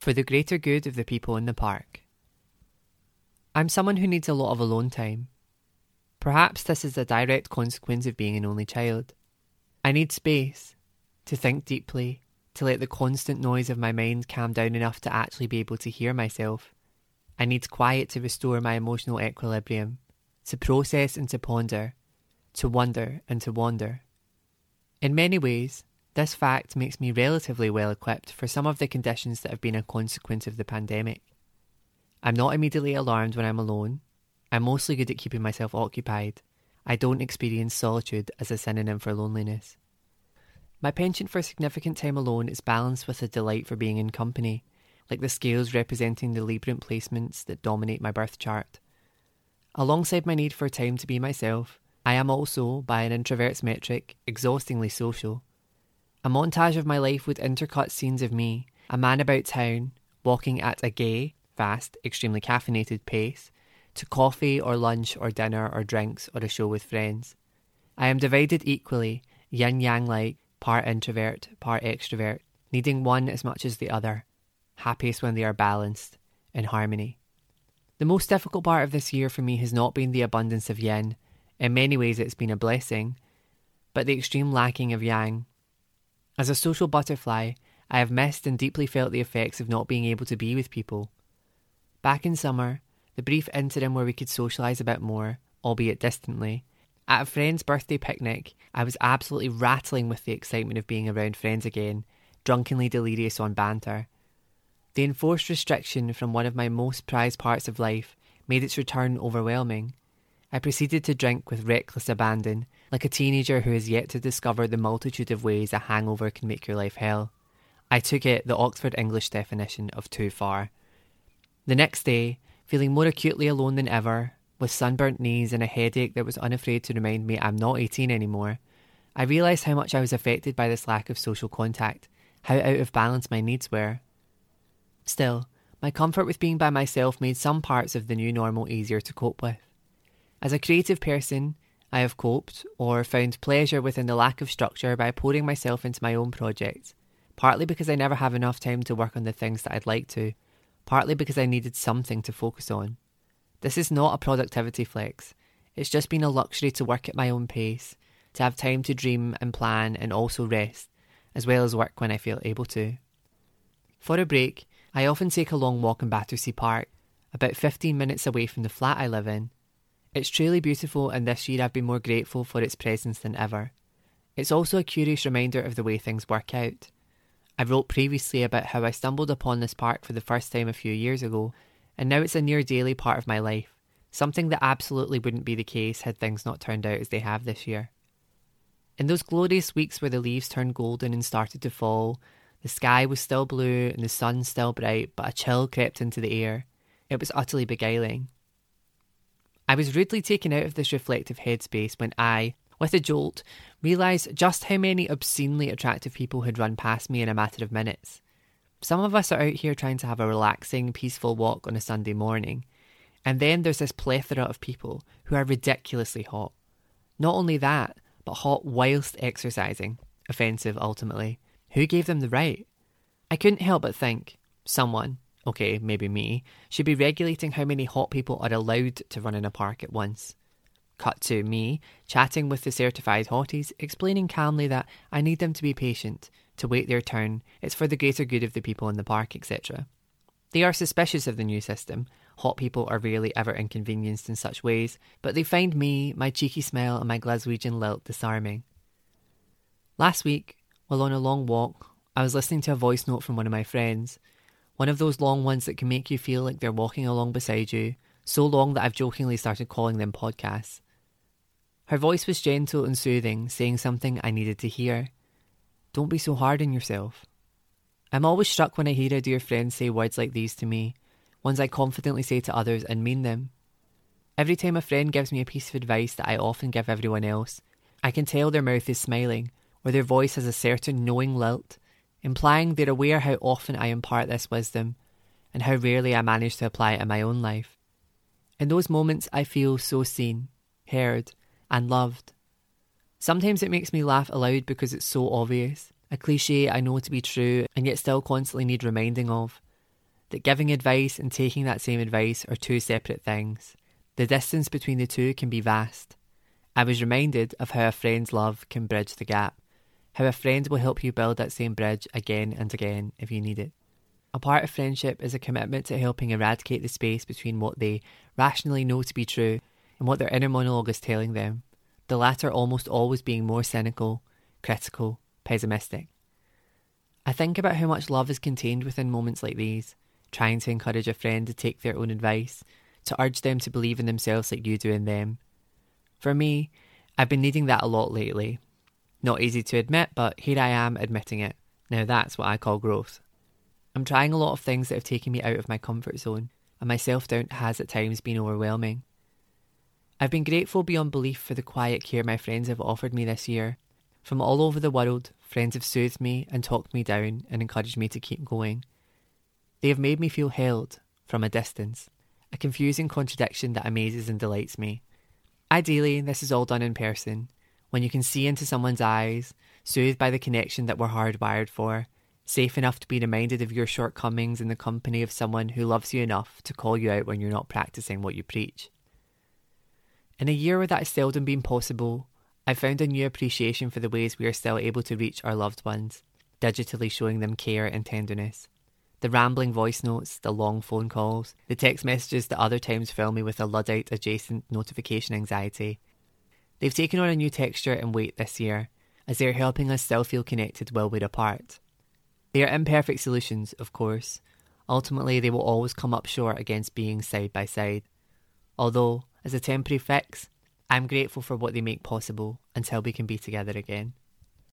for the greater good of the people in the park. I'm someone who needs a lot of alone time. Perhaps this is a direct consequence of being an only child. I need space to think deeply, to let the constant noise of my mind calm down enough to actually be able to hear myself. I need quiet to restore my emotional equilibrium, to process and to ponder, to wonder and to wander. In many ways, this fact makes me relatively well equipped for some of the conditions that have been a consequence of the pandemic. I'm not immediately alarmed when I'm alone. I'm mostly good at keeping myself occupied. I don't experience solitude as a synonym for loneliness. My penchant for significant time alone is balanced with a delight for being in company, like the scales representing the Libran placements that dominate my birth chart. Alongside my need for time to be myself, I am also, by an introvert's metric, exhaustingly social. A montage of my life with intercut scenes of me, a man about town, walking at a gay, fast, extremely caffeinated pace, to coffee or lunch or dinner or drinks or a show with friends. I am divided equally, yin yang like, part introvert, part extrovert, needing one as much as the other, happiest when they are balanced, in harmony. The most difficult part of this year for me has not been the abundance of yin. In many ways, it's been a blessing, but the extreme lacking of yang. As a social butterfly, I have missed and deeply felt the effects of not being able to be with people. Back in summer, the brief interim where we could socialise a bit more, albeit distantly, at a friend's birthday picnic, I was absolutely rattling with the excitement of being around friends again, drunkenly delirious on banter. The enforced restriction from one of my most prized parts of life made its return overwhelming. I proceeded to drink with reckless abandon, like a teenager who has yet to discover the multitude of ways a hangover can make your life hell. I took it the Oxford English definition of too far. The next day, feeling more acutely alone than ever, with sunburnt knees and a headache that was unafraid to remind me I'm not 18 anymore, I realised how much I was affected by this lack of social contact, how out of balance my needs were. Still, my comfort with being by myself made some parts of the new normal easier to cope with. As a creative person, I have coped or found pleasure within the lack of structure by pouring myself into my own projects, partly because I never have enough time to work on the things that I'd like to, partly because I needed something to focus on. This is not a productivity flex. It's just been a luxury to work at my own pace, to have time to dream and plan and also rest, as well as work when I feel able to. For a break, I often take a long walk in Battersea Park, about 15 minutes away from the flat I live in. It's truly beautiful, and this year I've been more grateful for its presence than ever. It's also a curious reminder of the way things work out. I wrote previously about how I stumbled upon this park for the first time a few years ago and now it's a near daily part of my life, something that absolutely wouldn't be the case had things not turned out as they have this year. In those glorious weeks where the leaves turned golden and started to fall, the sky was still blue and the sun still bright, but a chill crept into the air. It was utterly beguiling. I was rudely taken out of this reflective headspace when I, with a jolt, realised just how many obscenely attractive people had run past me in a matter of minutes. Some of us are out here trying to have a relaxing, peaceful walk on a Sunday morning, and then there's this plethora of people who are ridiculously hot. Not only that, but hot whilst exercising. Offensive, ultimately. Who gave them the right? I couldn't help but think someone, okay, maybe me, should be regulating how many hot people are allowed to run in a park at once. Cut to me, chatting with the certified hotties, explaining calmly that I need them to be patient, to wait their turn, it's for the greater good of the people in the park, etc. They are suspicious of the new system. Hot people are rarely ever inconvenienced in such ways, but they find me, my cheeky smile, and my Glaswegian lilt disarming. Last week, while on a long walk, I was listening to a voice note from one of my friends. One of those long ones that can make you feel like they're walking along beside you, so long that I've jokingly started calling them podcasts. Her voice was gentle and soothing, saying something I needed to hear. Don't be so hard on yourself. I'm always struck when I hear a dear friend say words like these to me, ones I confidently say to others and mean them. Every time a friend gives me a piece of advice that I often give everyone else, I can tell their mouth is smiling, or their voice has a certain knowing lilt, implying they're aware how often I impart this wisdom, and how rarely I manage to apply it in my own life. In those moments, I feel so seen, heard, and loved. Sometimes it makes me laugh aloud because it's so obvious, a cliche I know to be true and yet still constantly need reminding of. that giving advice and taking that same advice are two separate things. The distance between the two can be vast. I was reminded of how a friend's love can bridge the gap, how a friend will help you build that same bridge again and again if you need it. A part of friendship is a commitment to helping eradicate the space between what they rationally know to be true and what their inner monologue is telling them, the latter almost always being more cynical, critical, pessimistic. I think about how much love is contained within moments like these, trying to encourage a friend to take their own advice, to urge them to believe in themselves like you do in them. For me, I've been needing that a lot lately. Not easy to admit, but here I am admitting it. Now that's what I call growth. I'm trying a lot of things that have taken me out of my comfort zone, and my self doubt has at times been overwhelming. I've been grateful beyond belief for the quiet care my friends have offered me this year. From all over the world, friends have soothed me and talked me down and encouraged me to keep going. They have made me feel held from a distance, a confusing contradiction that amazes and delights me. Ideally, this is all done in person, when you can see into someone's eyes, soothed by the connection that we're hardwired for, safe enough to be reminded of your shortcomings in the company of someone who loves you enough to call you out when you're not practicing what you preach. In a year where that has seldom been possible, I found a new appreciation for the ways we are still able to reach our loved ones, digitally showing them care and tenderness. The rambling voice notes, the long phone calls, the text messages that other times fill me with a Luddite adjacent notification anxiety. They've taken on a new texture and weight this year, as they are helping us still feel connected while we're apart. They are imperfect solutions, of course. Ultimately, they will always come up short against being side by side. Although, as a temporary fix, I'm grateful for what they make possible until we can be together again.